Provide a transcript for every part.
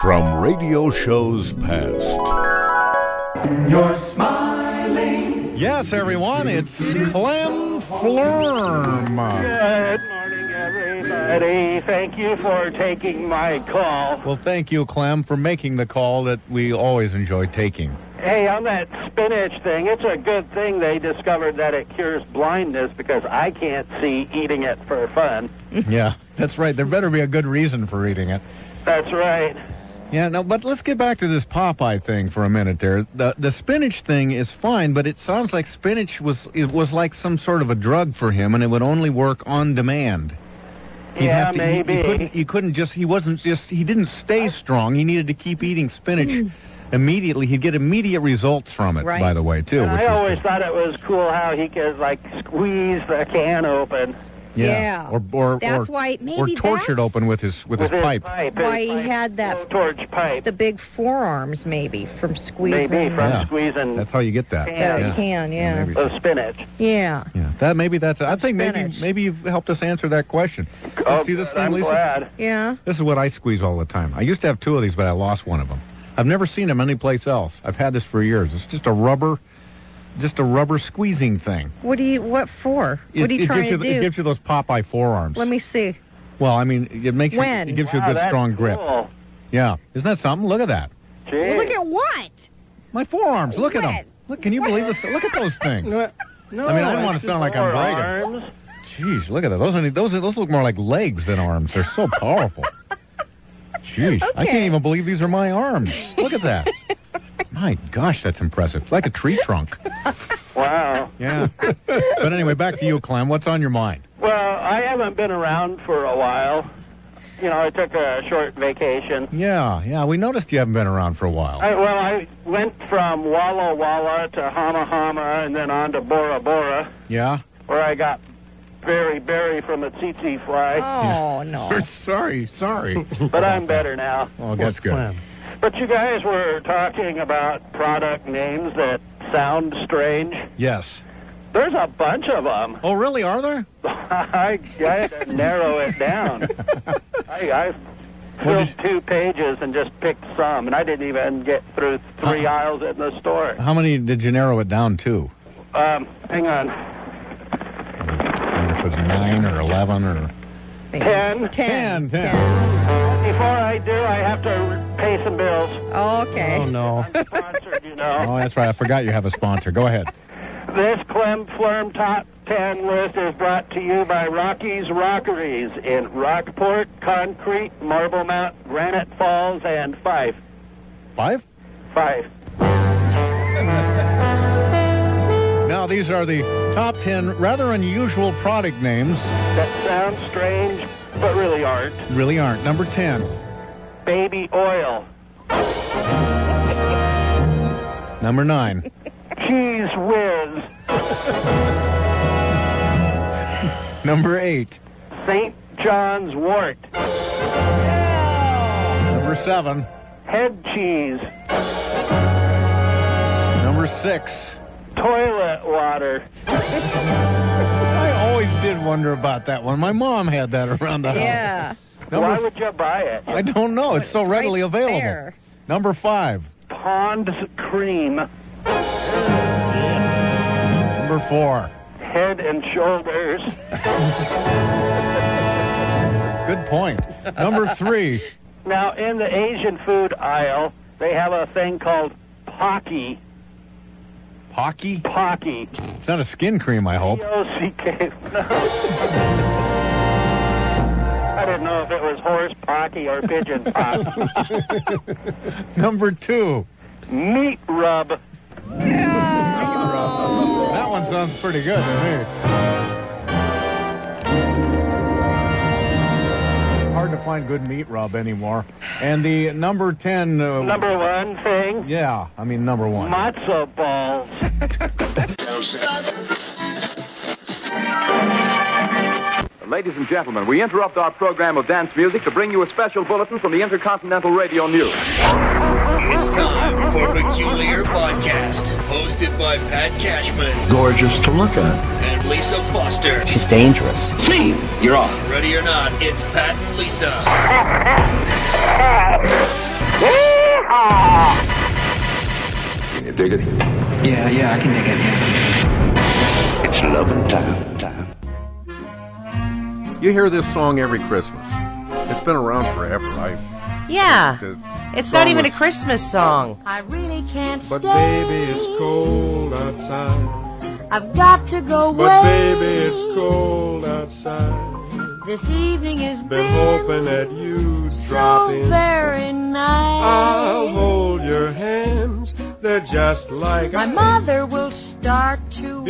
From radio shows past. You're smiling. Yes, everyone, it's Clem Flurm. Good morning, everybody. Thank you for taking my call. Well, thank you, Clem, for making the call that we always enjoy taking. Hey, on that spinach thing, it's a good thing they discovered that it cures blindness because I can't see eating it for fun. yeah, that's right. There better be a good reason for eating it. That's right. Yeah, no, but let's get back to this Popeye thing for a minute. There, the the spinach thing is fine, but it sounds like spinach was it was like some sort of a drug for him, and it would only work on demand. He'd Yeah, have to, he- He, maybe. couldn't, he couldn't just. He wasn't just. He didn't stay strong. He needed to keep eating spinach hmm. immediately. He'd get immediate results from it. Right. By the way, too. Which I always good. thought it was cool how he could like squeeze the can open Yeah. Or or That's or, why- or maybe tortured that's open with his with, with his his pipe. pipe. Why his he pipe, had that- torch pipe. The big forearms, maybe, from squeezing Maybe from Yeah. squeezing That's how you get that. Yeah. the can, yeah. maybe so. the spinach. Yeah. Yeah, that maybe that's. I think maybe spinach. maybe you've helped us answer that question. You Oh, see this thing, I'm Lisa? glad. Yeah. This is what I squeeze all the time. I used to have two of these, but I lost one of them. I've never seen them anyplace else. I've had this for years. It's just a rubber, just a rubber squeezing thing. What do you? What for? It, what are you it trying gives you, to It gives you those Popeye forearms. Let me see. Well, I mean, it makes you, When? it gives you a good strong grip. cool. Yeah, isn't that something? Look at that. Gee. Well, look at what? My forearms. Look at them. Look, can you believe this? Look at those things. No, I mean, I don't wanna sound like I'm bragging. arms. Jeez, look at that. Those are, those are, those look more like legs than arms. They're so powerful. Jeez, I can't even believe these are my arms. Look at that. My gosh, that's impressive. Like a tree trunk. Wow. Yeah. but anyway, back to you, Clem. What's on your mind? Well, I haven't been around for a while. You know, I took a short vacation. Yeah, yeah. We noticed you haven't been around for a while. I, well, I went from Walla Walla to Hamma Hamma and then on to Bora Bora, Yeah. where I got beriberi from a tsetse fly. Oh no. sorry, sorry. but I'm better now. Oh, that's good. But you guys were talking about product names that sound strange. Yes. There's a bunch of them. Oh, really? Are there? I, I had to narrow it down. I, I filled did two pages and just picked some, and I didn't even get through three aisles in the store. How many did you narrow it down to? Um, hang on. I wonder if it's nine or eleven or Ten. Ten. Ten, ten. Before I do, I have to pay some bills. Okay. Oh, no. I'm sponsored, you know. Oh, that's right. I forgot you have a sponsor. Go ahead. This Clem Flurm Top 10 list is brought to you by Rocky's Rockeries in Rockport, Concrete, Marblemount, Granite Falls, and Fife. Five. Fife. Now these are the top ten rather unusual product names. That sound strange, but really aren't. Really aren't. Number ten. Baby oil, Number nine. Cheez Whiz, Number eight. St. John's wort, Number seven. head cheese, Number six. Toilet water, I always did wonder about that one. My mom had that around the house. Yeah. Number Why would you buy it? I don't know. It's so readily Right available. there. Number five. Pond's cream, Number four. head and shoulders, Good point. Number three. Now, in the Asian food aisle, they have a thing called Pocky. Pocky. Pocky. It's not a skin cream, I hope. P-O-C-K. I didn't know if it was horse pocky or pigeon pock. Number two. Meat rub. That one sounds pretty good to me. Hard to find good meat rub anymore. And the number 10. Uh, Number one thing, Yeah, I mean number one. matzo balls. Ladies and gentlemen, we interrupt our program of dance music to bring you a special bulletin from the Intercontinental Radio News. It's time for Peculiar Podcast, hosted by Pat Cashman Gorgeous to look at. and Lisa Foster. She's dangerous. See, you're on. Ready or not, it's Pat and Lisa. Can you dig it? Yeah, yeah, I can dig it. Yeah. It's loving time. time. You hear this song every Christmas. It's been around forever. I yeah. the It's not even a Christmas song. I really can't But stay. baby, it's cold outside. I've got to go away. But baby, it's cold outside. This evening has Been been hoping that you'd drop so in. very nice. I'll hold your hands. They're just like My ice. mother will start to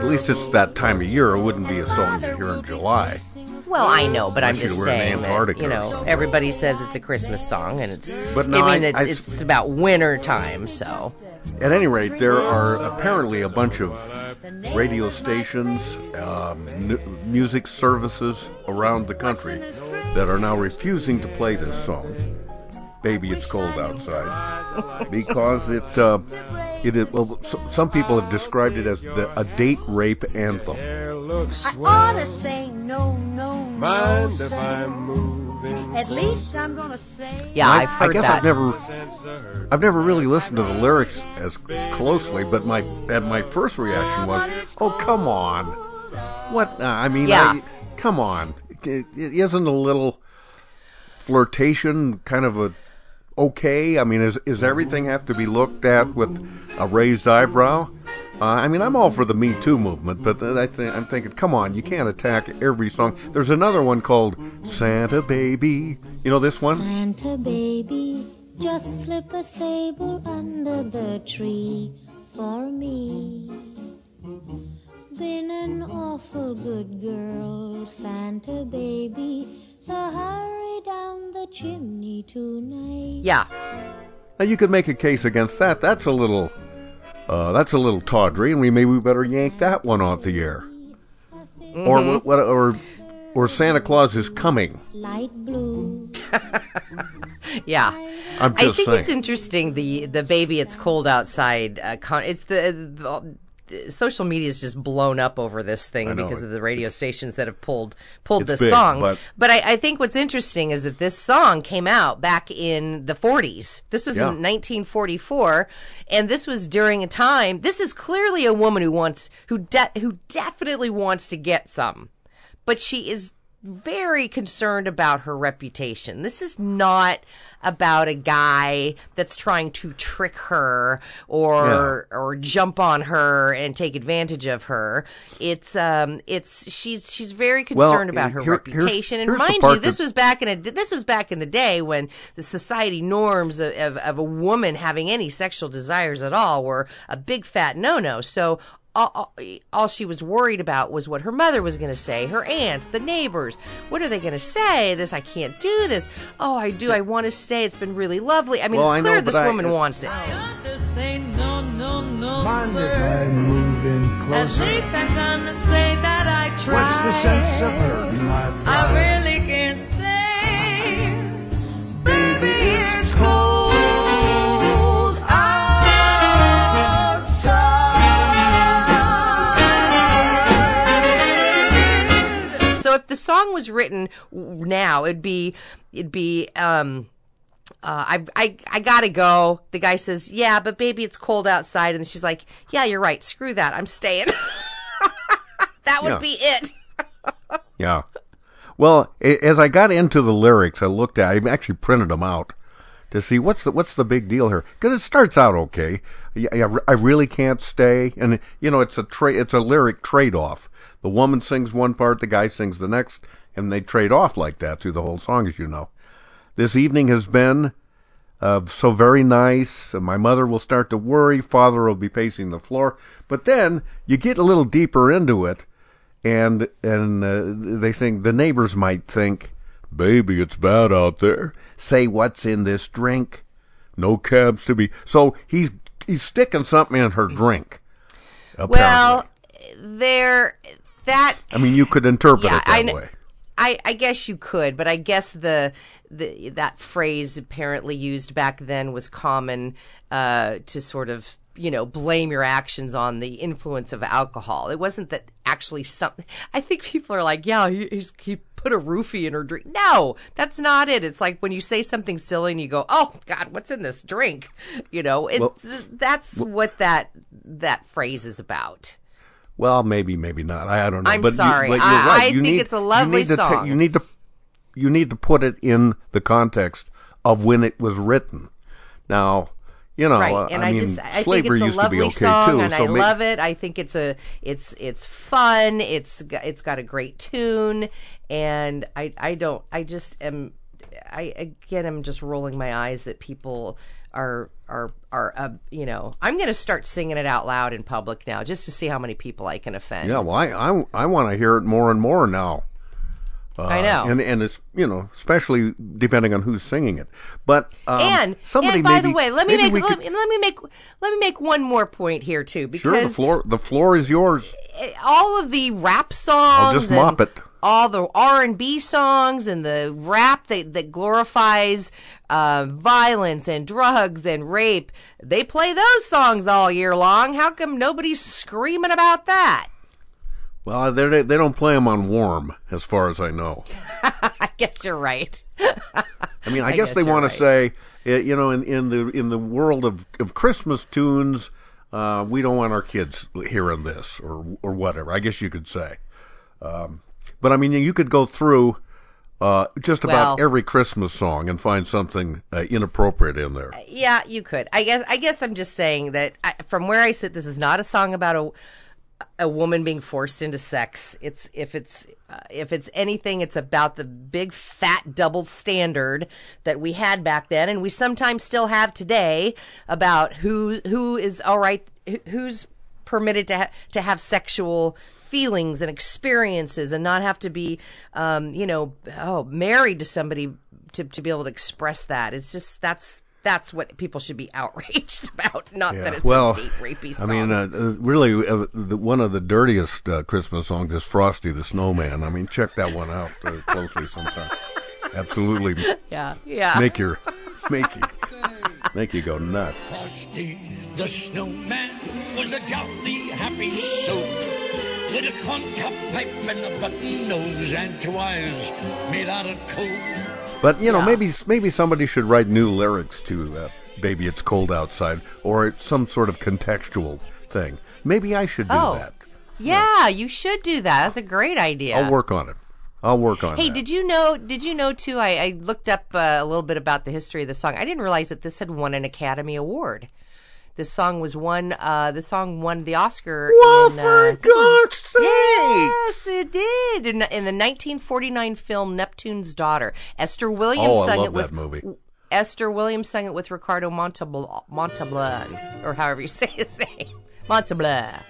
at least it's that time of year. It wouldn't be a song you hear in July. Well, I know, but I'm Unless you just were in saying that Antarctica you or know something. everybody says it's a Christmas song, and it's. But no, I mean, I- it's, I- it's about winter time, so. At any rate, there are apparently a bunch of radio stations, um, n- music services around the country that are now refusing to play this song. Baby, it's cold outside, because it uh, it is, well. s some people have described it as the, a date rape anthem. I ought to say no, no, Mind no. if I'm moving? At least I'm gonna say. Yeah, I, I've heard I guess that. I've never, I've never really listened to the lyrics as closely, but my and my first reaction was, "Oh, come on, what? uh, I mean, Yeah. I, come on, it, it isn't a little flirtation kind of a okay? I mean, is is everything have to be looked at with a raised eyebrow?" Uh, I mean, I'm all for the Me Too movement, but I think I'm thinking, come on, you can't attack every song. There's another one called "Santa Baby." You know this one? Santa baby, just slip a sable under the tree for me. Been an awful good girl, Santa baby, so hurry down the chimney tonight. Yeah. Now you could make a case against that. That's a little, uh, that's a little tawdry, and we maybe we better yank that one off the air. Or Mhm. what? Or or Santa Claus is coming. Light blue. Yeah. I'm I think saying. it's interesting the the baby it's cold outside uh, con- it's the, the social media is just blown up over this thing know. because of the radio stations that have pulled pulled this big, song. but- I, I think what's interesting is that this song came out back in the 40s. This was Yeah. in 1944, and this was during a time. This is clearly a woman who wants who de- who definitely wants to get some, but she is very concerned about her reputation. This is not about a guy that's trying to trick her or or jump on her and take advantage of her. It's um it's she's she's very Well, concerned about her here- reputation. and here's the mind you, this that- was back in a this was back in the day when the society norms of, of, of a woman having any sexual desires at all were a big fat no no. So all, all, all she was worried about was what her mother was going to say, her aunts, the neighbors. What are they going to say? This, I can't do this. Oh, I do. I want to stay. It's been really lovely. I mean, Well, it's clear know, this but I- woman wants it. Say no, no, no, Mind sir. I move in At closer? least I'm gonna say that I tried. What's the sense of hurting the song was written now, it'd be it'd be um uh, I, I I gotta go. The guy says, "Yeah, but baby, it's cold outside," and she's like, "Yeah, you're right. Screw that. I'm staying." that would Yeah. be it. Yeah. Well, as I got into the lyrics, I looked at. I actually printed them out to see what's the what's the big deal here because it starts out okay. Yeah, yeah, I really can't stay, and you know it's a tra- it's a lyric trade off. The woman sings one part, the guy sings the next, and they trade off like that through the whole song, as you know. This evening has been uh, so very nice. My mother will start to worry. Father will be pacing the floor. But then you get a little deeper into it, and and uh, they sing. The neighbors might think, "Baby, it's bad out there." Say what's in this drink? No cabs to be. So he's he's sticking something in her drink. Apparently. Well, there that I mean, you could interpret yeah, it that I, way. I, I guess you could, but I guess the, the that phrase apparently used back then was common uh, to sort of you know, blame your actions on the influence of alcohol. It wasn't that actually something. I think people are like, yeah, he, he's, he put a roofie in her drink. No, that's not it. It's like when you say something silly and you go, oh God, what's in this drink? You know, Well- that's what that that phrase is about. Well, maybe, maybe not. I, I don't know. I'm but you- sorry. but you're I- right. I You think need- it's a lovely you to ta- song. you need to you need to put it in the context of when it was written. Now, you know, right uh, and I, I, mean, just I think it's a used to be lovely okay song too. and so I love it I think it's a it's it's fun it's got, it's got a great tune and I I don't I just am I again I'm just rolling my eyes that people are are are uh, you know I'm going to start singing it out loud in public now just to see how many people I can offend Yeah, well, I I, I want to hear it more and more now. Uh, I know. and and it's you know especially depending on who's singing it. But um, and somebody and by maybe, the way, let me make let, could- me, let me make let me make one more point here too because sure the floor the floor is yours. all of the rap songs I'll just and mop it. All the r&b songs and the rap that, that glorifies uh, violence and drugs and rape they play those songs all year long how come nobody's screaming about that Well, they they don't play them on warm, as far as I know. i guess you're right I mean, I, I guess, guess they want right. to say, eh, you know, in, in the in the world of, of Christmas tunes, uh, we don't want our kids hearing this or or whatever. I guess you could say. Um, but I mean, you could go through uh, just about Well- every Christmas song and find something uh, inappropriate in there. yeah you could i guess i guess i'm just saying that I, from where i sit this is not a song about a a woman being forced into sex. It's if it's uh, if it's anything, it's about the big fat double standard that we had back then, and we sometimes still have today about who who is all right, who's permitted to ha- to have sexual feelings and experiences, and not have to be, um, you know, oh, married to somebody to to be able to express that. It's just that's. That's what people should be outraged about, not that it's well, a date rapey I mean, uh, uh, really, uh, the, one of the dirtiest uh, Christmas songs is "Frosty the Snowman." I mean, check that one out uh, closely sometime. Absolutely, Yeah, yeah. make your make you make you go nuts. Frosty the snowman was a jolly happy soul with a corncob pipe and a button nose and two eyes made out of coal. But you know, maybe maybe somebody should write new lyrics to uh, "Baby It's Cold Outside" or some sort of contextual thing. Maybe I should do Oh. that. Yeah, you should do that. That's a great idea. I'll work on it. I'll work on it. Hey, that. did you know? Did you know too? I, I looked up uh, a little bit about the history of the song. I didn't realize that this had won an Academy Award. This song was won. Uh, the song won the Oscar. Well, in, uh, for I think it was- God's sakes! Yes, it did. In, in the 1949 film Neptune's Daughter, Esther Williams Oh, I sung love it that with movie. Esther Williams sung it with Ricardo Montalban, Montalban or however you say his name, Montalban.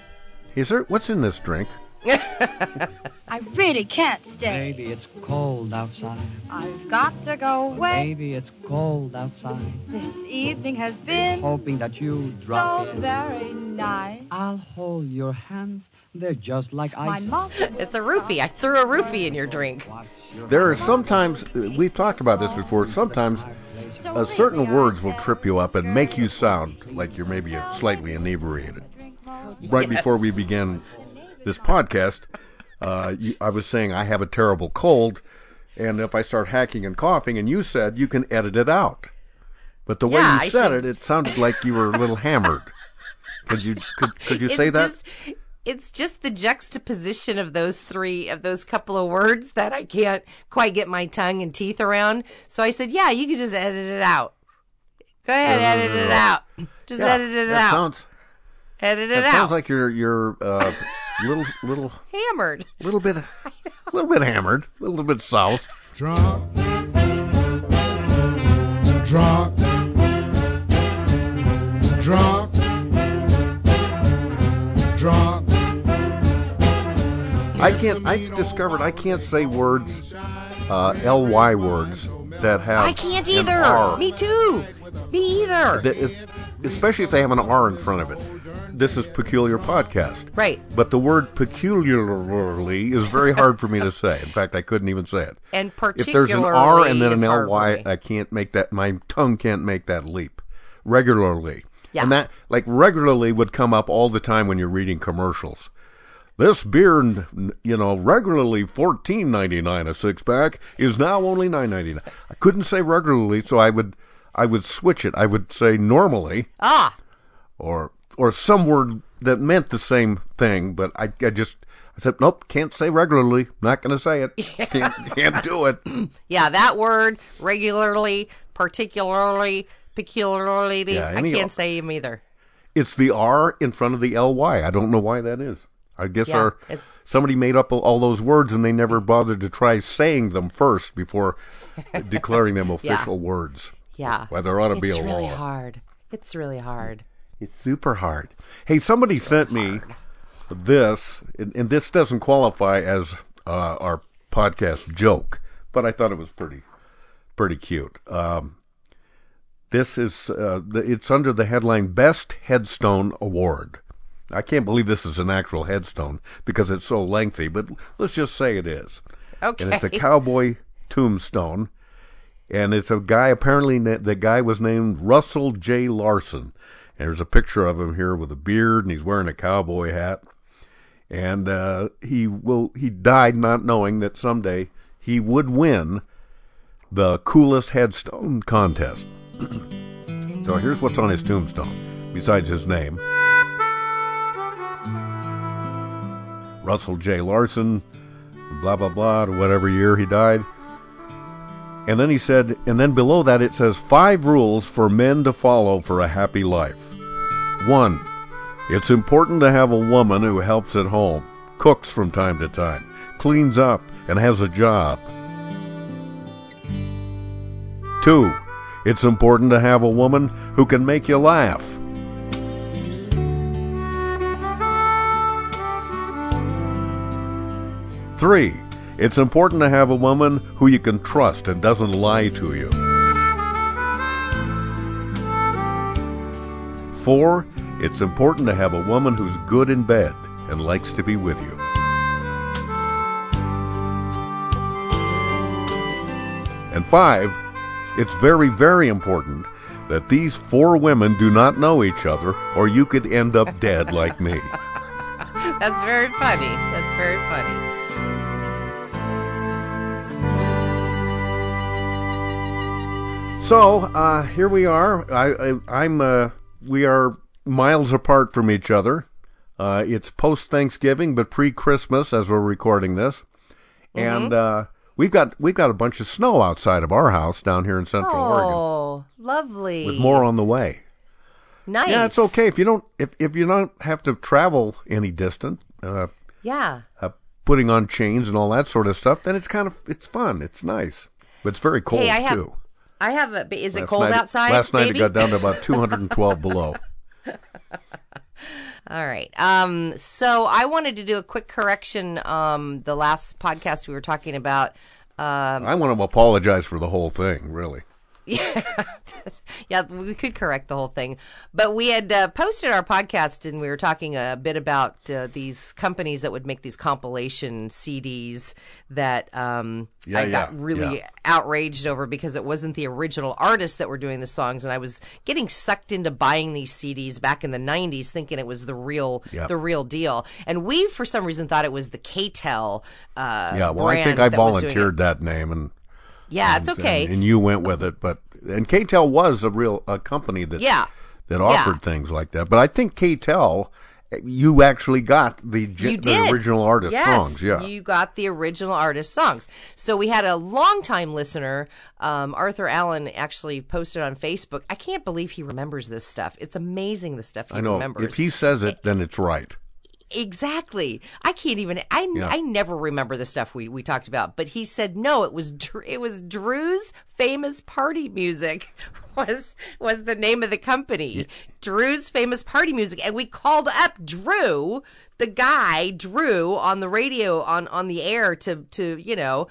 Is there what's in this drink? I really can't stay. Baby, it's cold outside. I've got to go away. Baby, it's cold outside. This evening has been Hoping that you drop so in. very nice. I'll hold your hands. They're just like My ice. mom. It's a roofie. I threw a roofie in your drink. There are sometimes we've talked about this before. Sometimes uh, certain words will trip you up and make you sound like you're maybe slightly inebriated. Right Yes. before we began this podcast, uh, you, I was saying I have a terrible cold, and if I start hacking and coughing, and you said you can edit it out, but the way Yeah, you I said it, it sounded like you were a little hammered. Could you could, could you say that? just- it's just the juxtaposition of those three of those couple of words that I can't quite get my tongue and teeth around. So I said, "Yeah, you could just edit it out. Go ahead, edit it out. Just Yeah, edit it that out. Sounds, edit it that out. sounds like you're you're uh, little little hammered. little bit little bit hammered, a little bit soused. Drunk. Drunk. Drunk. Drunk. I can't. I discovered I can't say words, uh, ly words that have. I can't an either. R. Me too. Me either. That is- especially if they have an R in front of it. This is peculiar podcast, Right. But the word peculiarly is very hard for me to say. In fact, I couldn't even say it. And If there's an R and then an is hard for ly, me. I can't make that. My tongue can't make that leap regularly. Yeah. And that like regularly would come up all the time when you're reading commercials. This beer, you know, regularly fourteen ninety nine a six pack is now only nine ninety nine. I couldn't say regularly, so I would I would switch it. I would say normally Ah, or or some word that meant the same thing, but I, I just I said nope, can't say regularly. Not going to say it. Can't, can't do it. yeah, that word regularly, particularly, peculiarly. Yeah, I can't say them either. It's the R in front of the ly. I don't know why that is. I guess Yeah, our somebody made up all those words and they never bothered to try saying them first before declaring them official words. Yeah. Why there ought to it's be a really law. hard. It's really hard. It's super hard. Hey, somebody sent me this, and, and this doesn't qualify as uh, our podcast joke, but I thought it was pretty, pretty cute. Um, this is uh, the, it's under the headline "Best Headstone Award." I can't believe this is an actual headstone because it's so lengthy, but let's just say it is. Okay. And it's a cowboy tombstone, and it's a guy. Apparently, the guy was named Russell J. Larson. And there's a picture of him here with a beard, and he's wearing a cowboy hat. And uh, he will. He died not knowing that someday he would win the coolest headstone contest. so here's what's on his tombstone, besides his name. Russell J. Larson, blah, blah, blah, whatever year he died. And then he said, and then below that it says five rules for men to follow for a happy life. One, it's important to have a woman who helps at home, cooks from time to time, cleans up, and has a job. Two, it's important to have a woman who can make you laugh. Three, it's important to have a woman who you can trust and doesn't lie to you. Four, it's important to have a woman who's good in bed and likes to be with you. And five, it's very, very important that these four women do not know each other or you could end up dead like me. That's very funny. That's very funny. So uh, here we are. I, I'm. Uh, we are miles apart from each other. Uh, it's post Thanksgiving, but pre Christmas as we're recording this, and uh, we've got we've got a bunch of snow outside of our house down here in Central Oregon, Oh, lovely. with more on the way. Nice. Yeah, it's okay if you don't if if you don't have to travel any distance. Uh, Yeah. uh, putting on chains and all that sort of stuff, then it's kind of it's fun. It's nice, but it's very cold hey, I have. I have a. Is it cold night- outside? Last night it got down to about 212 below. All right. Um, so I wanted to do a quick correction. Um, the last podcast we were talking about. Um, I want to apologize for the whole thing, really. yeah, yeah, we could correct the whole thing, but we had uh, posted our podcast and we were talking a bit about uh, these companies that would make these compilation CDs that um, Yeah, I got yeah, really yeah. outraged over because it wasn't the original artists that were doing the songs, and I was getting sucked into buying these CDs back in the '90s, thinking it was the real, Yep. the real deal. And we, for some reason, thought it was the KTEL. Uh, yeah, well, I think I that was doing it. volunteered that name, and Yeah, it's okay. and, and you went with it. But and KTEL was a real a company that Yeah. that offered things like that. But I think KTEL, you actually got the You the did. original artist yes, songs. Yeah, You got the original artist songs. So we had a longtime listener, um, Arthur Allen, actually posted on Facebook. I can't believe he remembers this stuff. It's amazing the stuff he I know. remembers. If he says it, then it's right. Exactly. I can't even. I Yeah. I never remember the stuff we, we talked about. But he said no. It was it was Drew's famous party music was was the name of the company. Drew's famous party music, and we called up Drew, the guy Drew, on the radio on on the air to to you know.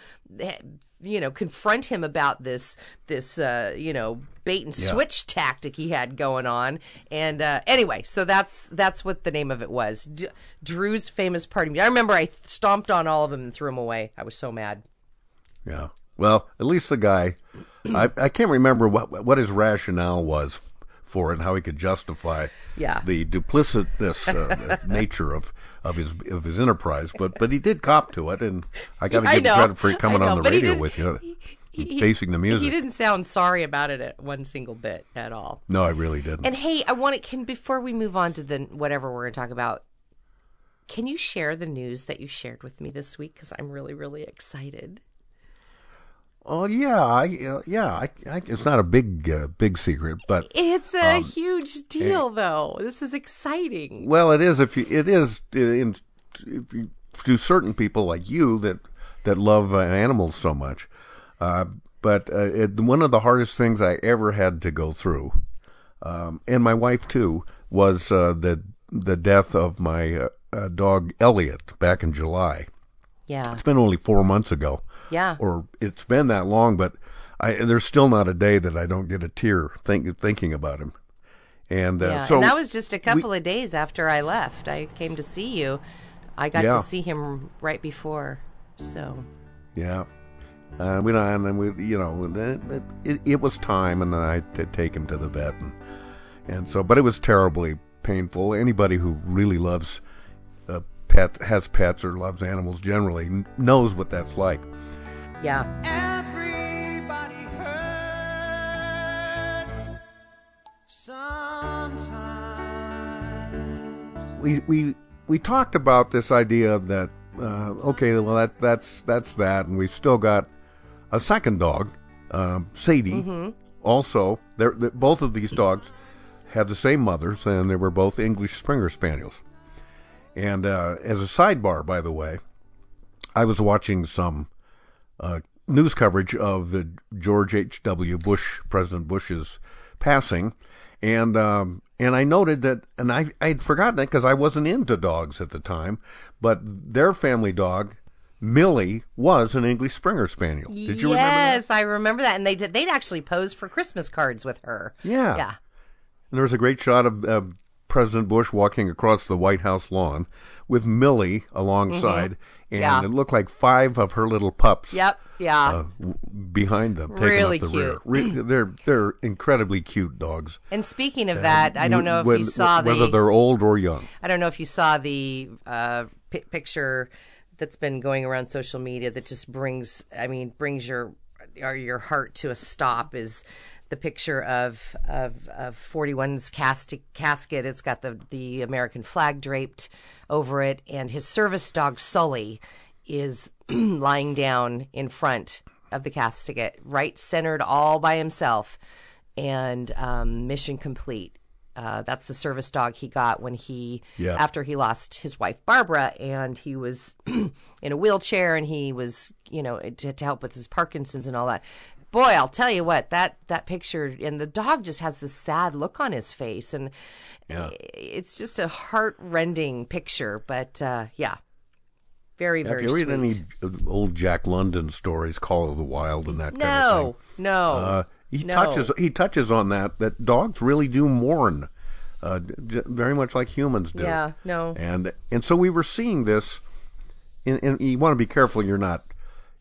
You know, confront him about this, this, uh, you know, bait and Yeah. switch tactic he had going on. And uh, anyway, so that's that's what the name of it was. D- Drew's famous party. I remember I stomped on all of them and threw them away. I was so mad. Yeah. Well, at least the guy, I I can't remember what what his rationale was for and how he could justify Yeah. the duplicitous uh, nature of, of his of his enterprise. But but he did cop to it, and I got to give him credit for coming know, on the radio with you, He- facing the music. He didn't sound sorry about it at one single bit at all. No, I really didn't. And hey, I want to can before we move on to the whatever we're going to talk about. Can you share the news that you shared with me this week? Because I'm really, really excited. Oh yeah, I uh, yeah, I, I, it's not a big uh, big secret, but It's a Um, huge deal, though. This is exciting. Well, it is if you, it is in if you, to certain people like you that that love uh, animals so much. Uh, but uh, it, one of the hardest things I ever had to go through, um, and my wife too, was uh, the the death of my uh, uh, dog Elliott back in July. Yeah. It's been only four months ago. Yeah. Or it's been that long, but I, there's still not a day that I don't get a tear think, thinking about him. And uh, yeah, so and that was just a couple of days after I left. I came to see you. I got Yeah. to see him right before. So Yeah. Uh, we and we, you know, it, it, it was time, and I had to take him to the vet, and, and so, but it was terribly painful. Anybody who really loves a pet, has pets, or loves animals generally, knows what that's like. Yeah. Everybody hurts sometimes. We we we talked about this idea that uh, okay, well that that's that's that, and we've still got a second dog, um, Sadie. Mhm. Also, they're, they both of these dogs had the same mothers, and they were both English Springer Spaniels. And uh, as a sidebar, by the way, I was watching some uh, news coverage of the George H. W. Bush, President Bush's passing, and um, and I noted that, and I I'd forgotten it because I wasn't into dogs at the time, but their family dog, Millie, was an English Springer Spaniel. Did you remember that? yes, I remember that. And they did, they'd actually posed for Christmas cards with her. Yeah. Yeah. And there was a great shot of uh, President Bush walking across the White House lawn with Millie alongside, Mhm. and Yeah. it looked like five of her little pups. Yep. Yeah. Uh, w- behind them, taking Really up the cute. rear. Re- they're they're incredibly cute dogs. and speaking of that, I don't know if when- you saw the whether they're old or young. I don't know if you saw the uh, pi picture that's been going around social media that just brings, I mean, brings your or your heart to a stop. Is the picture of of, of 41's casket, casket? It's got the the American flag draped over it, and his service dog Sully is lying down in front of the casket, right centered all by himself, and um, mission complete. Uh, that's the service dog he got when he Yeah. after he lost his wife Barbara, and he was in a wheelchair, and he was you know to, to help with his Parkinson's and all that. Boy, I'll tell you what that that picture and the dog just has this sad look on his face, and Yeah. it's just a heart rending picture. But uh, yeah, very very. If you read any old Jack London stories, Call of the Wild, and that kind of no, thing, no, uh, he no. touches he touches on that that dogs really do mourn, uh, j- very much like humans do. Yeah, no. And and so we were seeing this, and, and you want to be careful you're not,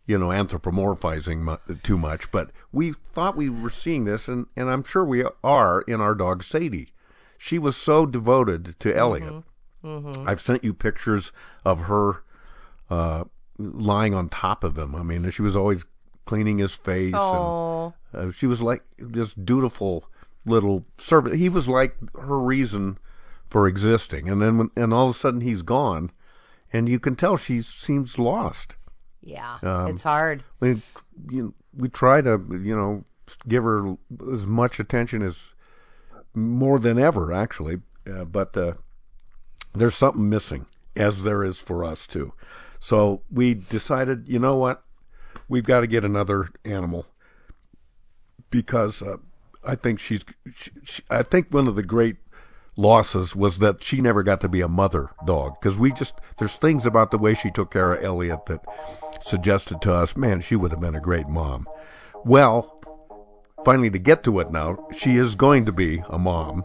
you know, anthropomorphizing mu- too much. But we thought we were seeing this, and and I'm sure we are in our dog Sadie. She was so devoted to Elliott. Mhm. I've sent you pictures of her uh, lying on top of him. I mean, she was always cleaning his face, Aw. and uh, she was like this dutiful little servant. He was like her reason for existing. And then, when, and all of a sudden, he's gone, and you can tell she seems lost. Yeah, Um, it's hard. We, you we try to, you know, give her as much attention as more than ever, actually. Uh, but uh, there's something missing, as there is for us too. So we decided, you know what, we've got to get another animal because uh, I think she's. She, she, I think one of the great losses was that she never got to be a mother dog because we just there's things about the way she took care of Elliott that suggested to us, man, she would have been a great mom. Well, finally to get to it now, she is going to be a mom.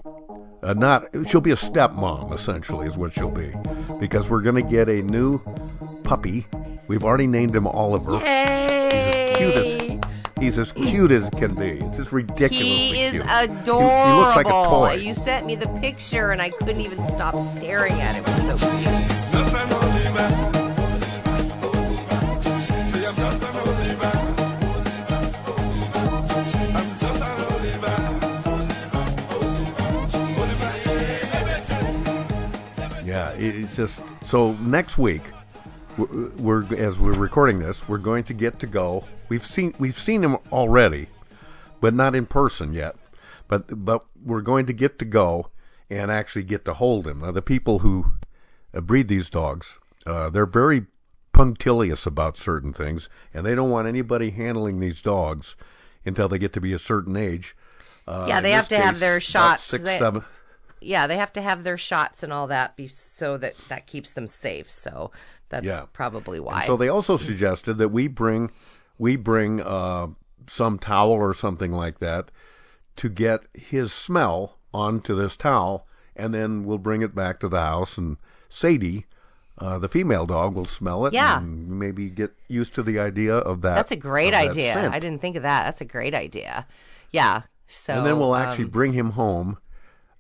Uh, not she'll be a stepmom essentially is what she'll be because we're going to get a new puppy. We've already named him Oliver. He's as cute as He's as cute as can be. It's just ridiculous. He is cute. adorable. He, he looks like a toy. You sent me the picture, and I couldn't even stop staring at it. It was so cute. Yeah, it's just so next week we're, as we're recording this, we're going to get to go. We've seen we've seen him already, but not in person yet. But but we're going to get to go and actually get to hold him. Now, the people who uh, breed these dogs, uh, they're very punctilious about certain things, and they don't want anybody handling these dogs until they get to be a certain age. Uh, yeah, they have to this have their shots. Six, They- seven. Yeah, they have to have their shots and all that, be, so that that keeps them safe. So that's Yeah. probably And why. so they also suggested that we bring we bring uh, some towel or something like that to get his smell onto this towel, and then we'll bring it back to the house, and Sadie, uh, the female dog, will smell it, Yeah. and maybe get used to the idea of that. That's a great idea. I didn't think of that. That's a great idea. Yeah. So and then we'll actually um, bring him home.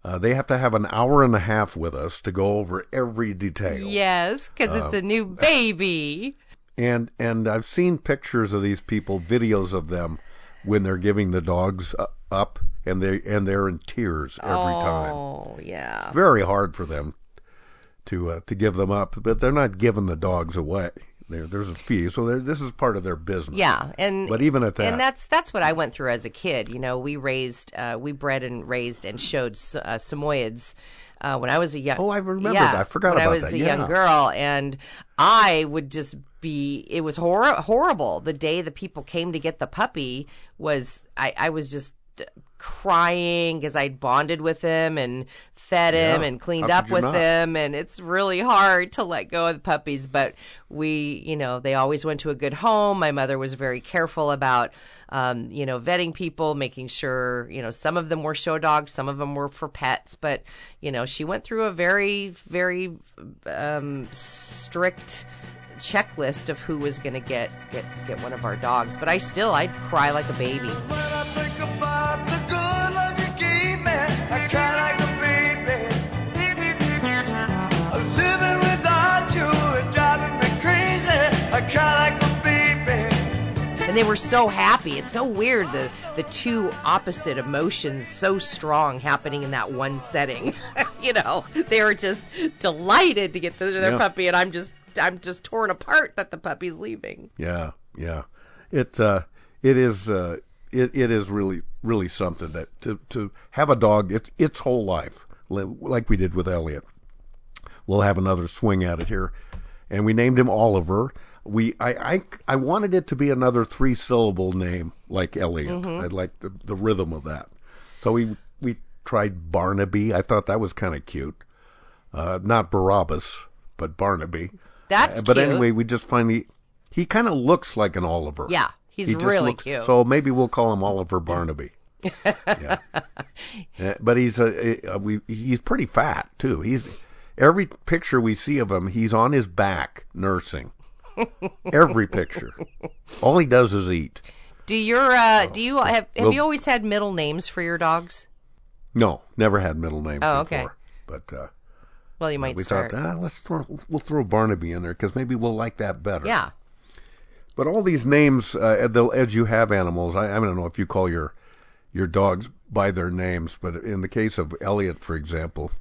Uh, they have to have an hour and a half with us to go over every detail. Yes, because it's Uh, a new baby. and and I've seen pictures of these people, videos of them when they're giving the dogs uh, up, and they and they're in tears every time. Oh yeah. It's very hard for them to uh, to give them up, but they're not giving the dogs away. There, there's a fee, so this is part of their business. Yeah, and but even at that, and that's that's what I went through as a kid. You know, we raised, uh, we bred and raised and showed uh, Samoyeds uh, when I was a young. Oh, I remember yeah, that. I forgot when about I was that. a Yeah. young girl, and I would just be. It was hor- horrible. The day the people came to get the puppy was I, I was just crying because I'd bonded with him and fed him Yeah. and cleaned up with not? him and it's really hard to let go of the puppies but we you know they always went to a good home my mother was very careful about um, you know vetting people making sure you know some of them were show dogs some of them were for pets but you know she went through a very very um, strict checklist of who was going to get get get one of our dogs but i still i'd cry like a baby and they were so happy. It's so weird the the two opposite emotions so strong happening in that one setting. you know, they were just delighted to get the, their Yeah. puppy, and I'm just I'm just torn apart that the puppy's leaving. Yeah, yeah. It uh, it is uh, it it is really really something that to to have a dog its its whole life like we did with Elliott. We'll have another swing at it here, and we named him Oliver. We I I, I wanted it to be another three syllable name like Elliott. Mhm. I like the the rhythm of that. So we we tried Barnaby. I thought that was kind of cute. Uh, not Barabbas, but Barnaby. That's Uh, but cute. anyway, we just finally he kind of looks like an Oliver. Yeah, he's He really looks- cute. So maybe we'll call him Oliver Barnaby. yeah. Uh, but he's a, uh, we he's pretty fat too. He's every picture we see of him, he's on his back nursing. Every picture. All he does is eat. Do your uh, do you have have Well- you always had middle names for your dogs? No, never had middle names Oh, before. okay. But uh, Well, you might we start. thought, ah, let's throw we'll throw Barnaby in there because maybe we'll like that better. Yeah. But all these names, uh, as you have animals, I, I don't know if you call your your dogs by their names, but in the case of Elliott, for example,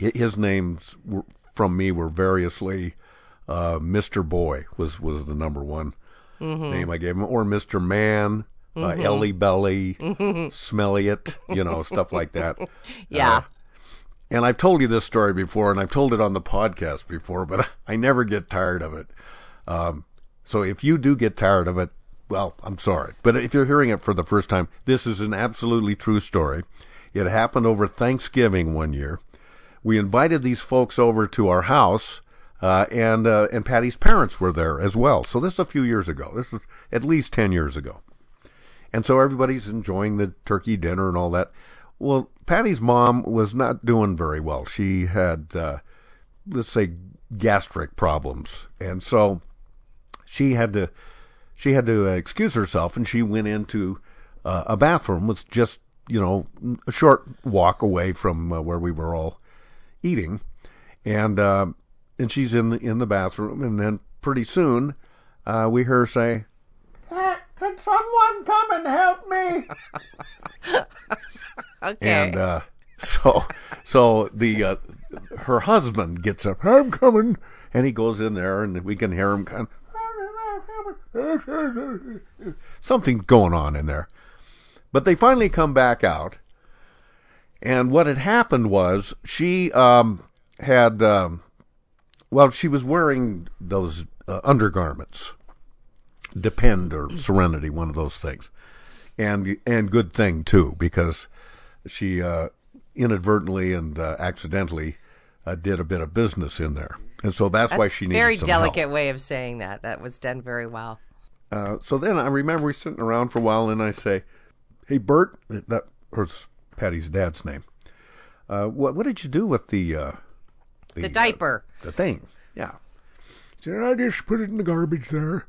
hi- his names were, from me were variously uh, Mister Boy was was the number one Mhm. name I gave him, or Mister Man, uh, Mhm. Ellie Belly, Mhm. Smelliot, you know, stuff like that. Yeah. Uh, and I've told you this story before, and I've told it on the podcast before, but I never get tired of it. Um, so if you do get tired of it, well, I'm sorry. But if you're hearing it for the first time, this is an absolutely true story. It happened over Thanksgiving one year. We invited these folks over to our house, uh, and uh, and Patty's parents were there as well. So this is a few years ago. This was at least ten years ago. And so everybody's enjoying the turkey dinner and all that. Well, Patty's mom was not doing very well. She had, uh, let's say, gastric problems. And so she had to she had to excuse herself, and she went into uh, a bathroom. Was just you know a short walk away from uh, where we were all eating, and uh, and she's in the, in the bathroom, and then pretty soon uh, we hear her say, Can, can someone come and help me? Okay. and uh, so so the uh, her husband gets up. I'm coming, and he goes in there, and we can hear him kind of something going on in there. But they finally come back out, and what had happened was she um, had um, well, she was wearing those uh, undergarments, Depend or Serenity, one of those things, and and good thing too because she uh, inadvertently and uh, accidentally uh, did a bit of business in there, and so that's, why she needed very delicate help. way of saying that. That was done very well. Uh, so then I remember we sitting around for a while, and I say, "Hey, Bert, that was Patty's dad's name. Uh, what what did you do with the uh, The diaper. the thing? Yeah. Did I just put it in the garbage there?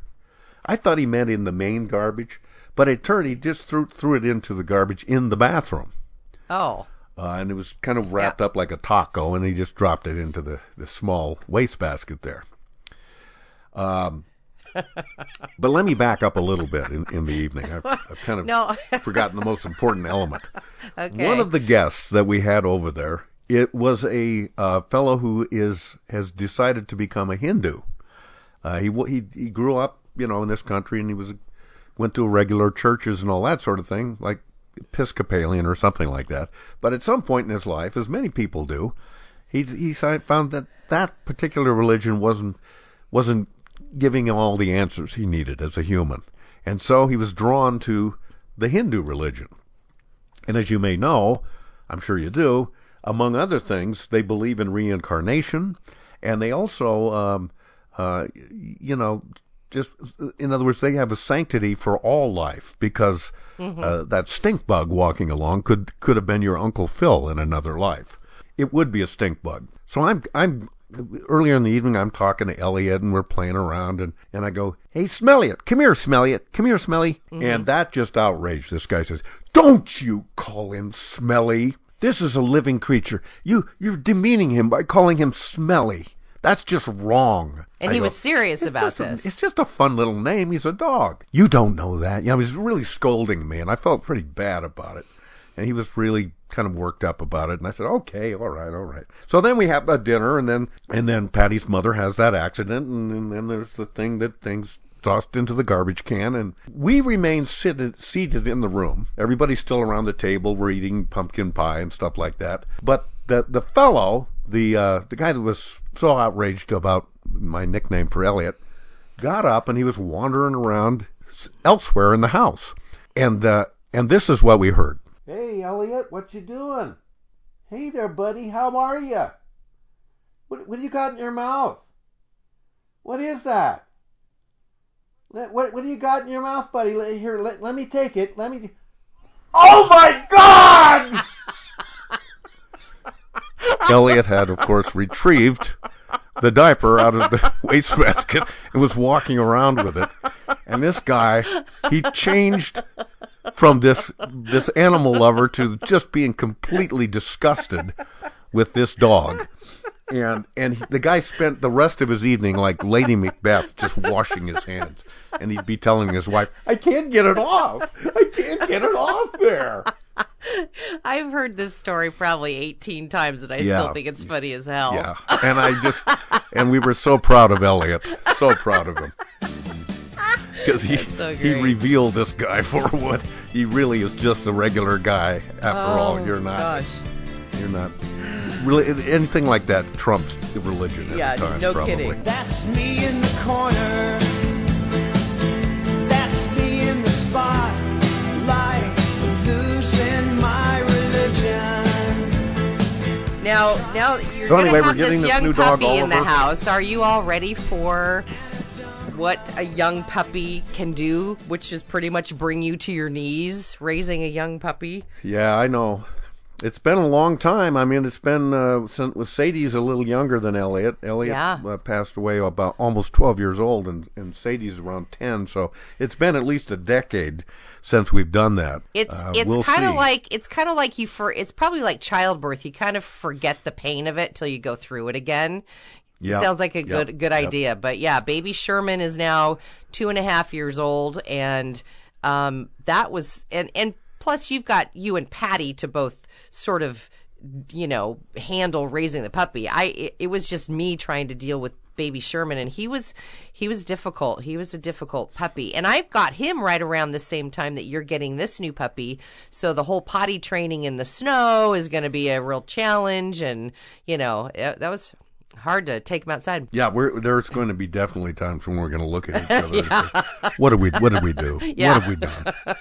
I thought he meant in the main garbage, but it turned he just threw threw it into the garbage in the bathroom. Oh. Uh, and it was kind of wrapped up like a taco, and he just dropped it into the, the small wastebasket there. Um, but let me back up a little bit in, in the evening. I've, I've kind of No. forgotten the most important element. Okay. One of the guests that we had over there, it was a uh, fellow who is has decided to become a Hindu. Uh, he he he grew up, you know, in this country, and he was went to regular churches and all that sort of thing, like Episcopalian or something like that. But at some point in his life, as many people do, he he found that that particular religion wasn't wasn't giving him all the answers he needed as a human, and so he was drawn to the Hindu religion. And as you may know, I'm sure you do, among other things, they believe in reincarnation, and they also, um, uh, you know, just in other words, they have a sanctity for all life because Mhm. uh, that stink bug walking along could could have been your Uncle Phil in another life. It would be a stink bug. So I'm I'm earlier in the evening I'm talking to Elliott and we're playing around and, and I go, Hey Smelliot, come here, Smelliot, come here, Smelly. And that just outraged this guy says, Don't you call him smelly. This is a living creature. You you're demeaning him by calling him smelly. That's just wrong. And I he go, was serious about just a- this. it's just a fun little name. He's a dog. You don't know that. Yeah, he was really scolding me, and I felt pretty bad about it. And he was really kind of worked up about it. And I said, "Okay, all right, all right." So then we have that dinner, and then and then Patty's mother has that accident, and, and then there's the thing that things tossed into the garbage can, and we remain seated seated in the room. Everybody's still around the table. We're eating pumpkin pie and stuff like that. But the the fellow, the uh, the guy that was so outraged about my nickname for Elliott, got up and he was wandering around elsewhere in the house, and uh, and this is what we heard. Hey, Elliott, what you doing? Hey there, buddy. How are you? What what do you got in your mouth? What is that? Let, what what do you got in your mouth, buddy? Let, here, let, let me take it. Let me. Oh my God! Elliott had, of course, retrieved the diaper out of the wastebasket and was walking around with it. And this guy, he changed from this this animal lover to just being completely disgusted with this dog. And and he- the guy spent the rest of his evening like Lady Macbeth, just washing his hands. And he'd be telling his wife, "I can't get it off. I can't get it off there." I've heard this story probably 18 times, and I Yeah. still think it's funny as hell. Yeah, and I just and we were so proud of Elliott, so proud of him because he so he revealed this guy for what he really is just a regular guy. After all, Oh, you're not. gosh. You're not really anything like that. Trumps religion at Yeah, time. no probably. kidding. That's me in the corner. That's me in the spotlight, losing my religion. Now, now you're So gonna anyway, we're have getting this this young new dog, puppy in the house. Are you all ready for what a young puppy can do, which is pretty much bring you to your knees, raising a young puppy? Yeah, I know. It's been a long time. I mean, it's been uh, since Sadie's a little younger than Elliott. Elliott Yeah. uh, passed away about almost twelve years old, and and Sadie's around ten. So it's been at least a decade since we've done that. It's Uh, it's we'll kind of like it's kind of like you for it's probably like childbirth. You kind of forget the pain of it till you go through it again. Yep. Sounds like a Yep. good good Yep. idea. But yeah, baby Sherman is now two and a half years old, and um, that was and and plus you've got you and Patty to both sort of you know handle raising the puppy. I it, it was just me trying to deal with baby Sherman and he was he was difficult. He was a difficult puppy. And I got him right around the same time that you're getting this new puppy. So the whole potty training in the snow is going to be a real challenge and you know, it, that was hard to take him outside. Yeah, we're, there's going to be definitely times when we're going to look at each other. and say, what did we What did we do? Yeah. What have we done?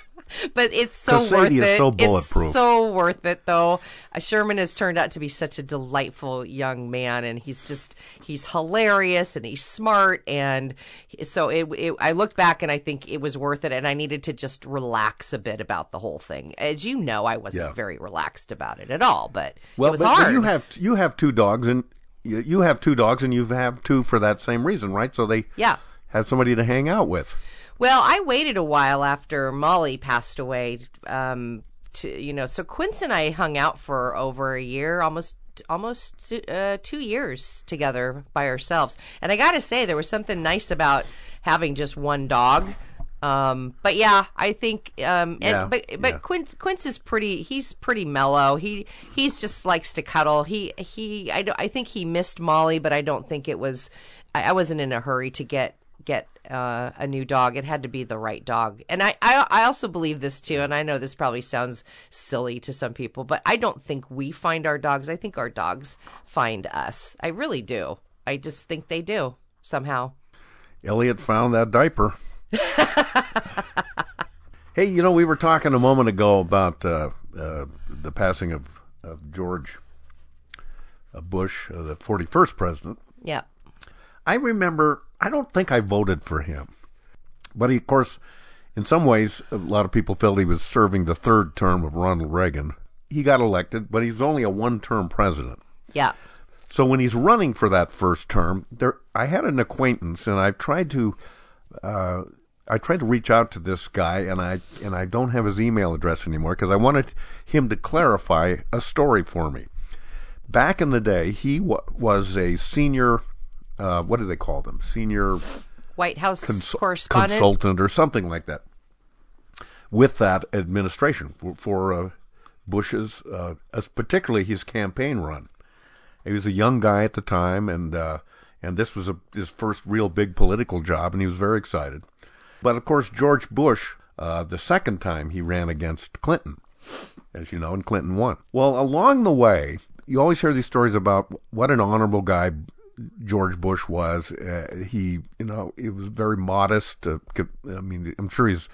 But it's so worth it. so bulletproof. It's so worth it, though. Uh, Sherman has turned out to be such a delightful young man, and he's just he's hilarious and he's smart, and so it, it. I look back and I think it was worth it, and I needed to just relax a bit about the whole thing. As you know, I wasn't Yeah. very relaxed about it at all, but Well, it was but, but hard. you have you have two dogs, and you, you have two dogs, and you have two for that same reason, right? So they yeah. have somebody to hang out with. Well, I waited a while after Molly passed away. Um, to you know, so Quince and I hung out for over a year, almost almost uh, two years together by ourselves. And I got to say, there was something nice about having just one dog. Um, but yeah, I think um, and Yeah, but but yeah. Quince Quince is pretty. He's pretty mellow. He he's just likes to cuddle. He he. I I think he missed Molly, but I don't think it was. I, I wasn't in a hurry to get get uh, a new dog. It had to be the right dog. And I, I I also believe this too. And I know this probably sounds silly to some people, but I don't think we find our dogs. I think our dogs find us. I really do. I just think they do somehow. Elliott found that diaper. hey, you know, we were talking a moment ago about uh, uh, the passing of, of George uh, Bush, uh, the 41st president. Yeah. I remember, I don't think I voted for him. But he, of course, in some ways, a lot of people felt he was serving the third term of Ronald Reagan. He got elected, but he's only a one term president. Yeah. So when he's running for that first term, there I had an acquaintance, and I've tried to, uh, I tried to reach out to this guy, and I and I don't have his email address anymore because I wanted him to clarify a story for me. Back in the day, he wa was a senior, uh, what do they call them? Senior White House correspondent. consultant or something like that with that administration for, for uh, Bush's, uh, as particularly his campaign run. He was a young guy at the time, and uh, and this was a, his first real big political job, and he was very excited. But of course, George Bush, uh, the second time he ran against Clinton, as you know, and Clinton won. Well, along the way, you always hear these stories about what an honorable guy George Bush was. Uh, he, you know, he was very modest. Uh, I mean, I'm sure he's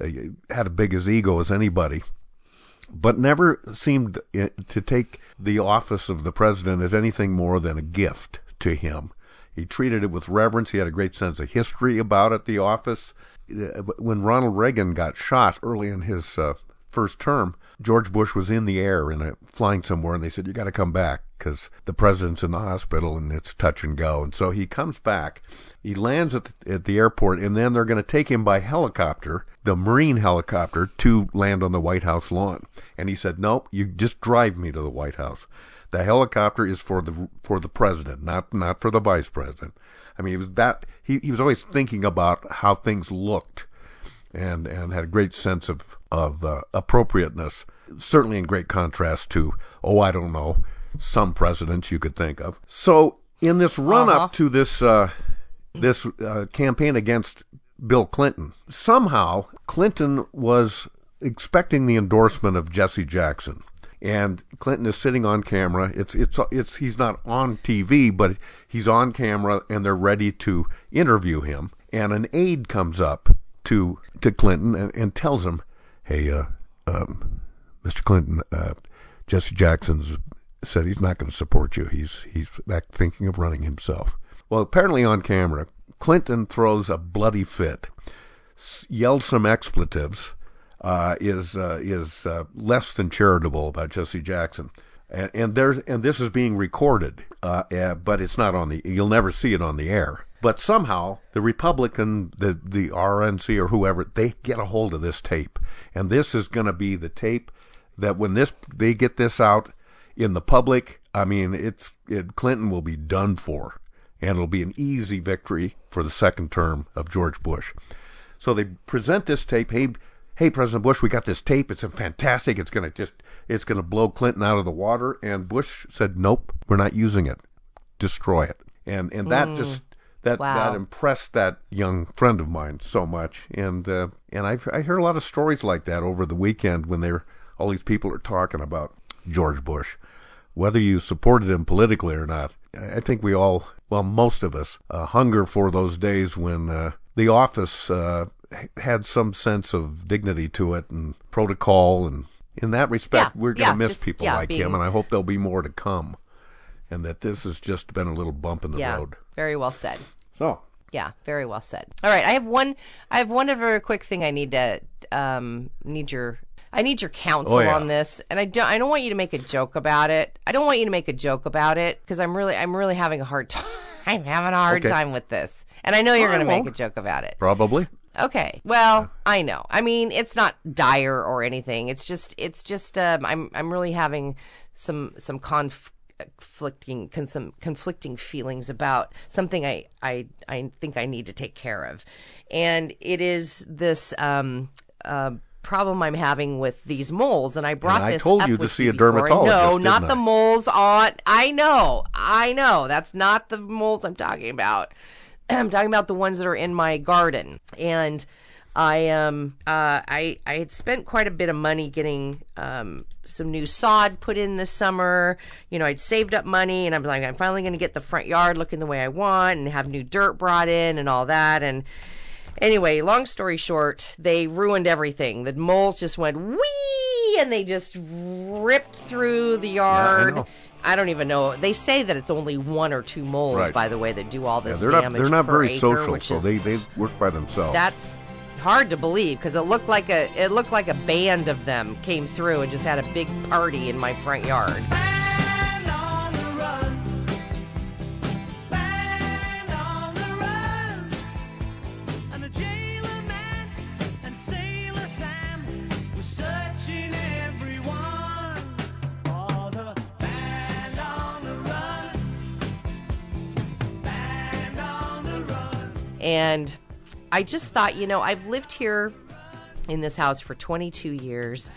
uh, had as big as ego as anybody, but never seemed uh, to take the office of the president as anything more than a gift to him. He treated it with reverence. He had a great sense of history about it, the office. Uh, When Ronald Reagan got shot early in his uh, first term, George Bush was in the air in a flying somewhere, and they said, You got to come back because the president's in the hospital and it's touch and go. And so he comes back. He lands at the, at the airport, and then they're going to take him by helicopter, the Marine helicopter, to land on the White House lawn. And he said, Nope, you just drive me to the White House. The helicopter is for the for the president, not not for the vice president. I mean, he was that he, he was always thinking about how things looked, and and had a great sense of of uh, appropriateness. Certainly in great contrast to oh I don't know some presidents you could think of. So in this run Uh-huh. up to this uh, this uh, campaign against Bill Clinton, somehow Clinton was expecting the endorsement of Jesse Jackson. And Clinton is sitting on camera. It's it's it's he's not on TV, but he's on camera, and they're ready to interview him. And an aide comes up to to Clinton and, and tells him, "Hey, uh, um, Mr. Clinton, uh, Jesse Jackson's said he's not going to support you. He's he's back thinking of running himself." Well, apparently on camera, Clinton throws a bloody fit, yells some expletives uh, is uh, is uh, less than charitable about Jesse Jackson. And, and there's and this is being recorded, uh, uh, but it's not on the. You'll never see it on the air. But somehow the Republican, the the RNC or whoever, they get a hold of this tape, and this is going to be the tape that when this they get this out in the public, I mean, it's it, Clinton will be done for, and it'll be an easy victory for the second term of George Bush. So they present this tape. Hey, hey, President Bush, we got this tape. It's fantastic. It's gonna just it's gonna blow Clinton out of the water. And Bush said, Nope, we're not using it. Destroy it. And and that Mm. just that Wow. that impressed that young friend of mine so much. And uh, and I've I heard a lot of stories like that over the weekend when they're all these people are talking about George Bush, whether you supported him politically or not. I think we all, well, most of us, uh, hunger for those days when uh, the office uh, had some sense of dignity to it and protocol. And in that respect, Yeah, we're going to yeah, miss just, people yeah, like being- him, and I hope there'll be more to come. And that this has just been a little bump in the yeah, road. very well said. So, Yeah, very well said. All right, I have one. I have one other quick thing. I need to um need your. I need your counsel Oh, yeah. on this, and I don't. I don't want you to make a joke about it. I don't want you to make a joke about it because I'm really, I'm really having a hard time. I'm having a hard Okay. time with this, and I know you're going to make a joke about it. probably. Okay. Well, I know. I mean, it's not dire or anything. It's just it's just um I'm I'm really having some some conflicting con- some conflicting feelings about something I I I think I need to take care of. And it is this um uh problem I'm having with these moles and I brought I this told up you to see a dermatologist, No, not I? the moles on I know. I know. That's not the moles I'm talking about. I'm talking about the ones that are in my garden. And I um uh I I had spent quite a bit of money getting um some new sod put in this summer. You know, I'd saved up money and I'm like I'm finally going to get the front yard looking the way I want and have new dirt brought in and all that and Anyway, long story short, they ruined everything. The moles just went wee and they just ripped through the yard. know. I don't even know. They say that it's only one or two moles, Right. by the way, that do all Yeah, this they're not they're not very acre, social, so is, they they work by themselves. That's hard to believe because it looked like a it looked like a band of them came through and just had a big party in my front yard. And I just thought, you know, I've lived here in this house for 22 years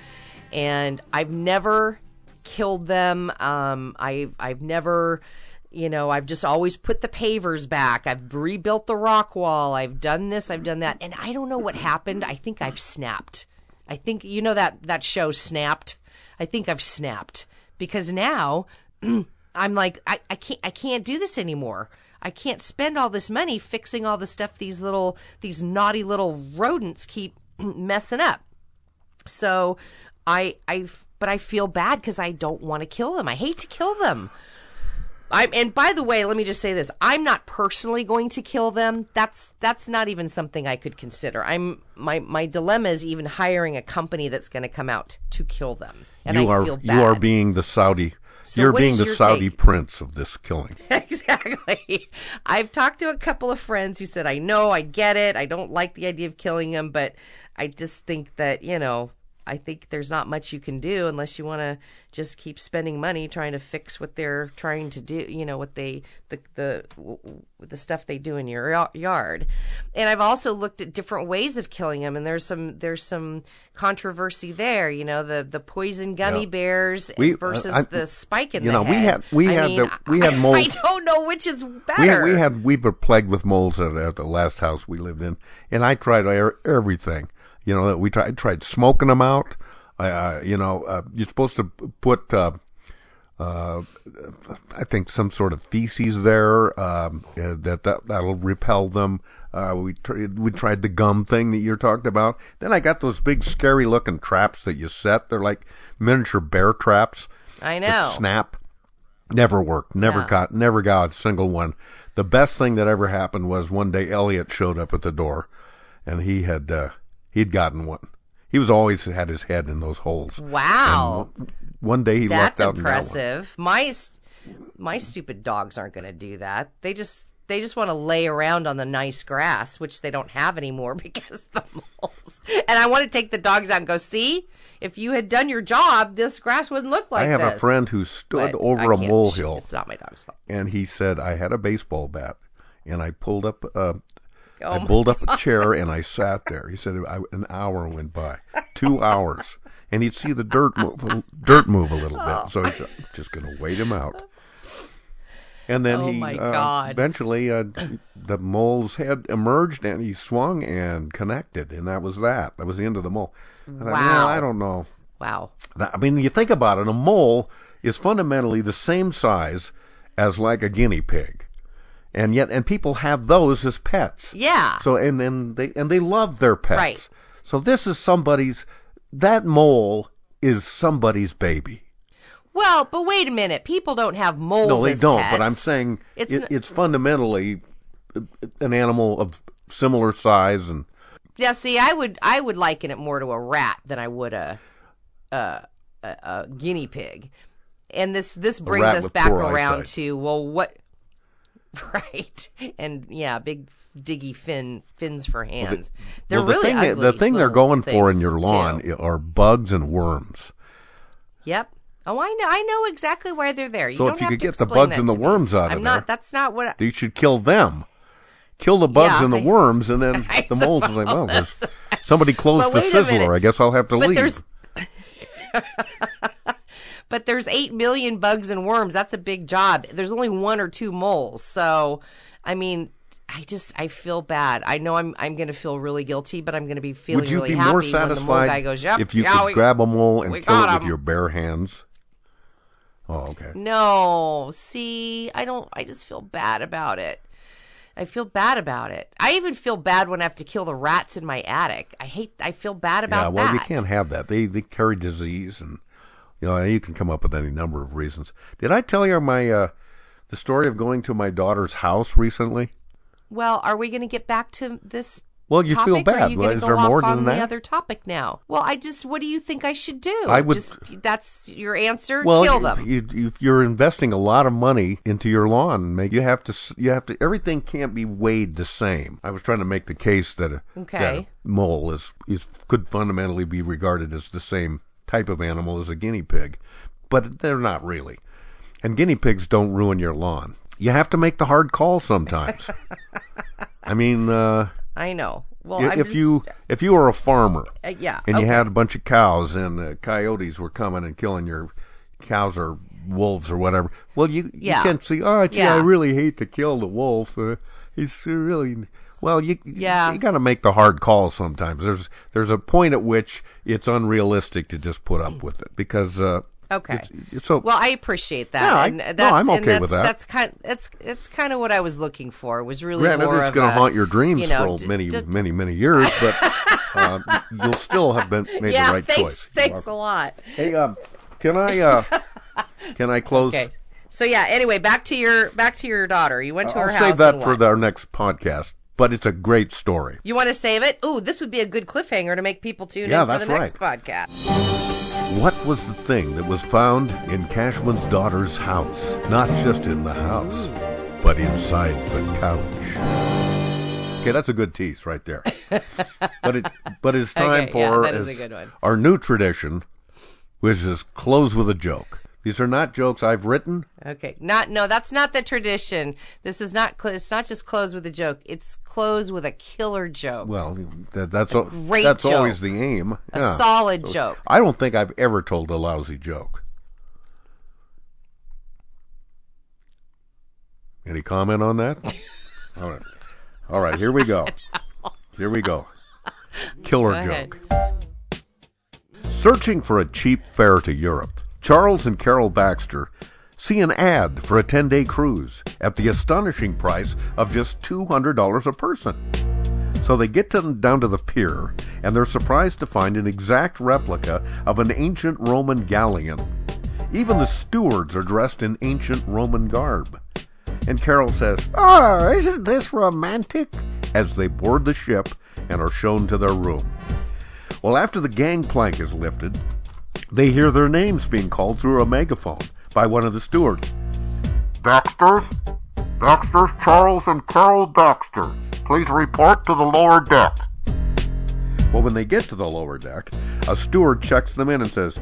and I've never killed them. Um, I, I've never, you know, I've just always put the pavers back. I've rebuilt the rock wall. I've done this, I've done that. And I don't know what happened. I think I've snapped. I think, you know, that, that show Snapped? I think I've snapped because now I'm like, I, I can't, I can't do this anymore. I can't spend all this money fixing all the stuff these little, these naughty little rodents keep messing up. So I, I, but I feel bad because I don't want to kill them. I hate to kill them. I'm, and by the way, let me just say this: I'm not personally going to kill them. That's that's not even something I could consider. I'm my my dilemma is even hiring a company that's going to come out to kill them, and you I are feel bad. you are being the Saudi. So you're being the Saudi take? prince of this killing. exactly. I've talked to a couple of friends who said, I know, I get it. I don't like the idea of killing him, but I just think that, you know, I think there's not much you can do unless you want to just keep spending money trying to fix what they're trying to do, you know, what they, the, the, the stuff they do in your yard. And I've also looked at different ways of killing them, and there's some, there's some controversy there, you know, the, the poison gummy Yeah. bears We- versus I- the spike in you the know, we head. had- we I had mean, the- we had moles. I don't know which is better. We had, we had we were plagued with moles at, at the last house we lived in, and I tried er- everything. You know, we tried tried smoking them out. Uh, you know, uh, you're supposed to put, uh, uh, I think, some sort of feces there um, uh, that, that that'll repel them. Uh, we tr- we tried the gum thing that you're talking about. Then I got those big, scary looking traps that you set. They're like miniature bear traps. I know. snap. Never worked. Never Yeah. got. Never got a single one. The best thing that ever happened was one day Elliott showed up at the door, and he had uh, he'd gotten one. He was always had his head in those holes. Wow. And one day he That's lucked out in that one. impressive. My my stupid dogs aren't going to do that. They just they just want to lay around on the nice grass, which they don't have anymore because the moles. And I want to take the dogs out and go, see, if you had done your job, this grass wouldn't look like I have this. a friend who stood But over I a molehill. It's not my dog's fault. and he said I had a baseball bat and I pulled up uh, Oh I pulled up a chair and I sat there. He said I, an hour went by, two hours, and he'd see the dirt move, dirt move a little Oh. bit. So he's just going to wait him out. And then Oh he uh, eventually uh, the mole's head emerged and he swung and connected, and that was that. That was the end of the mole. I thought, Wow. well, I don't know. Wow. That- I mean, you think about it, a mole is fundamentally the same size as like a guinea pig. And yet and people have those as pets. Yeah. So and then they and they love their pets. Right. So this is somebody's that mole is somebody's baby. Well, but wait a minute. People don't have moles. no, they don't, pets. but I'm saying It's it, n- it's fundamentally an animal of similar size and Yeah, see, I would I would liken it more to a rat than I would a a, a, a guinea pig. And this this brings us back around eyesight. to well, what? Right, and yeah, big diggy fin fins for hands. They're well, the really thing that- ugly the thing they're going for in your lawn too. are bugs and worms. Yep. Oh, I know. I know exactly why they're there. You So if you could get the bugs and the me. worms out of I'm there. not. That's not what. I, You should kill them. Kill the bugs Yeah, and the I- worms, and then I the moles is like, well, somebody closed the wait a minute. sizzler. I guess I'll have to But leave. But there's eight million bugs and worms. That's a big job. There's only one or two moles. So, I mean, I just I feel bad. I know I'm I'm going to feel really guilty, but I'm going to be feeling Would you really be happy more when the mole satisfied guy goes, "Yep, if you yeah, could we- grab a mole and kill it with your bare hands? Oh, okay. No, see, I don't. I just feel bad about it. I feel bad about it. I even feel bad when I have to kill the rats in my attic. I hate. I feel bad about yeah, well, that. you can't have that. They they carry disease, and you know you can come up with any number of reasons. Did I tell you my uh, the story of going to my daughter's house recently? Well, are we going to get back to this? Well, you feel topic, Are bad. you is there more than the that? other topic now? Well, I just. What do you think I should do? I would- Just, that's your answer. Well, Kill them. You, you, if you're investing a lot of money into your lawn, you have to you have to everything can't be weighed the same. I was trying to make the case that a, Okay. that a mole is is could fundamentally be regarded as the same type of animal is a guinea pig, but they're not really. And guinea pigs don't ruin your lawn. You have to make the hard call sometimes. I mean, uh, I know. Well, if just- you if you were a farmer Uh, yeah, and you had a bunch of cows and uh, coyotes were coming and killing your cows or wolves or whatever, well, you Yeah. you can't see. Oh, gee, I really hate to kill the wolf. Uh, he's really well. You Yeah. you got to make the hard call sometimes. There's there's a point at which it's unrealistic to just put up with it because. Uh, Okay. it's- it's so well, I appreciate that. Yeah, I- no, that's, I'm okay that's, with that. That's kind. That's it's kind of what I was looking for. Was really Granted, more it's going to haunt your dreams you know, for d- many, d- many, many years, but uh, you'll still have been made yeah, the right thanks, choice. Thanks a lot. Hey, um, can I uh, can I close? Okay. So yeah. Anyway, back to your back to your daughter. You went to I'll her house. save that for what? our next podcast. But it's a great story. You want to save it? Ooh, this would be a good cliffhanger to make people tune Yeah, in for the next podcast. What was the thing that was found in Cashman's daughter's house? Not just in the house, but inside the couch. Okay, that's a good tease right there. but it but it's time Okay, for that is a as- our new tradition, which is close with a joke. These are not jokes I've written. Okay. Not no, that's not the tradition. This is not. Cl- it's not just close with a joke. It's close with a killer joke. Well, that, that's al- great that's joke. always the aim. A Yeah. solid So, joke. I don't think I've ever told a lousy joke. Any comment on that? All right. All right, here we go. Here we go. Killer Go joke. Searching for a cheap fare to Europe, Charles and Carol Baxter see an ad for a 10 day cruise at the astonishing price of just $200 a person. So they get to, down to the pier and they're surprised to find an exact replica of an ancient Roman galleon. Even the stewards are dressed in ancient Roman garb. And Carol says, Oh, isn't this romantic? As they board the ship and are shown to their room. Well, after the gangplank is lifted, they hear their names being called through a megaphone by one of the stewards. Baxters? Baxters, Charles and Carol Baxter. Please report to the lower deck. Well, when they get to the lower deck, a steward checks them in and says,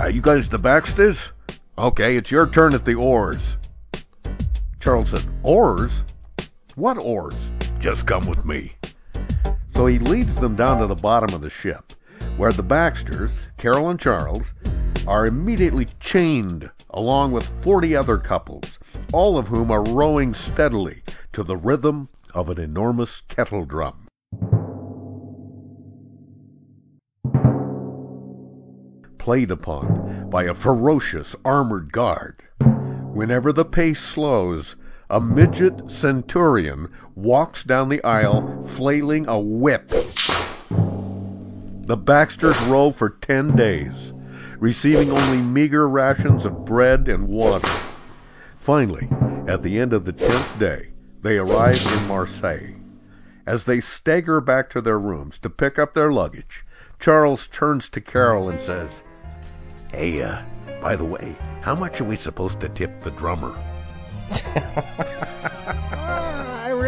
Are you guys the Baxters? Okay, it's your turn at the oars. Charles said, Oars? What oars? Just come with me. So he leads them down to the bottom of the ship, where the Baxters, Carol and Charles, are immediately chained along with 40 other couples, all of whom are rowing steadily to the rhythm of an enormous kettle drum. Played upon by a ferocious armored guard. Whenever the pace slows, a midget centurion walks down the aisle flailing a whip. The Baxters row for 10 days, receiving only meager rations of bread and water. Finally, at the end of the 10th day, they arrive in Marseille. As they stagger back to their rooms to pick up their luggage, Charles turns to Carol and says, Hey, uh, by the way, how much are we supposed to tip the drummer?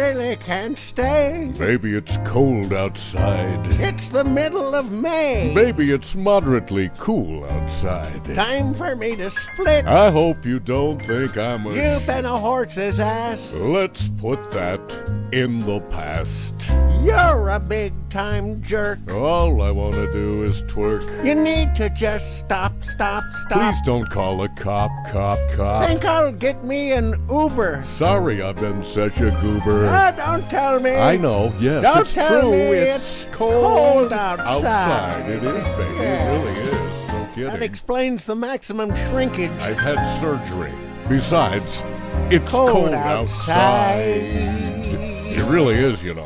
Really can't stay. Maybe it's cold outside. It's the middle of May. Maybe it's moderately cool outside. Time for me to split. I hope you don't think I'm a. You've been a horse's ass. Let's put that in the past. You're a big time jerk. All I want to do is twerk. You need to just stop, stop, stop. Please don't call a cop, cop, cop. Think I'll get me an Uber. Sorry I've been such a goober. Ah, don't tell me. I know, yes, Don't it's tell true. me it's, it's cold, cold outside. outside. It is, baby. Yeah. It really is. No kidding. That explains the maximum shrinkage. I've had surgery. Besides, it's Cold cold, outside. outside. It really is, you know.